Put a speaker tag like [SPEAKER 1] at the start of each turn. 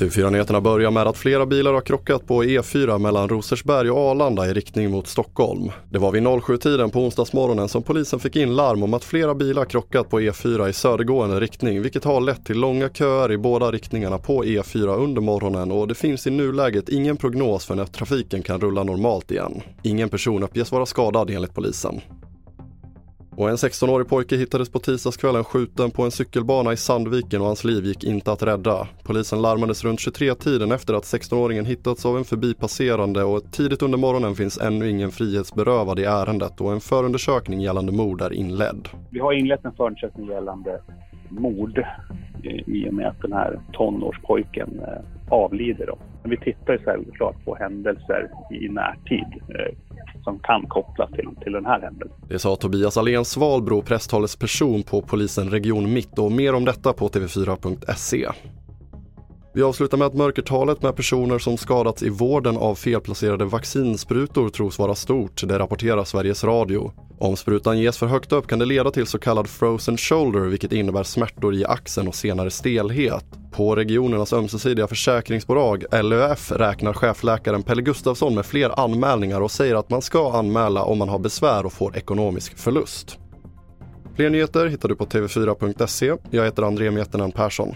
[SPEAKER 1] TV4-nyheterna börjar med att flera bilar har krockat på E4 mellan Rosersberg och Arlanda i riktning mot Stockholm. Det var vid 07-tiden på onsdagsmorgonen som polisen fick in larm om att flera bilar krockat på E4 i södergående riktning vilket har lett till långa köer i båda riktningarna på E4 under morgonen och det finns i nuläget ingen prognos för när trafiken kan rulla normalt igen. Ingen person uppges vara skadad enligt polisen. Och en 16-årig pojke hittades på tisdagskvällen skjuten på en cykelbana i Sandviken och hans liv gick inte att rädda. Polisen larmades runt 23-tiden efter att 16-åringen hittats av en förbipasserande och tidigt under morgonen finns ännu ingen frihetsberövad i ärendet och en förundersökning gällande mord är inledd.
[SPEAKER 2] Vi har inlett en förundersökning gällande mord i och med att den här tonårspojken eh, avlider. Då. Vi tittar ju självklart på händelser i närtid eh, som kan kopplas till, till den här händelsen.
[SPEAKER 1] Det sa Tobias Alén Svalbro, presstalesperson på polisen Region Mitt och mer om detta på tv4.se. Vi avslutar med att mörkertalet med personer som skadats i vården av felplacerade vaccinsprutor tros vara stort, det rapporterar Sveriges Radio. Om sprutan ges för högt upp kan det leda till så kallad frozen shoulder vilket innebär smärtor i axeln och senare stelhet. På regionernas ömsesidiga försäkringsbolag, LÖF, räknar chefläkaren Pelle Gustafsson med fler anmälningar och säger att man ska anmäla om man har besvär och får ekonomisk förlust. Fler nyheter hittar du på tv4.se. Jag heter André Miettinen Persson.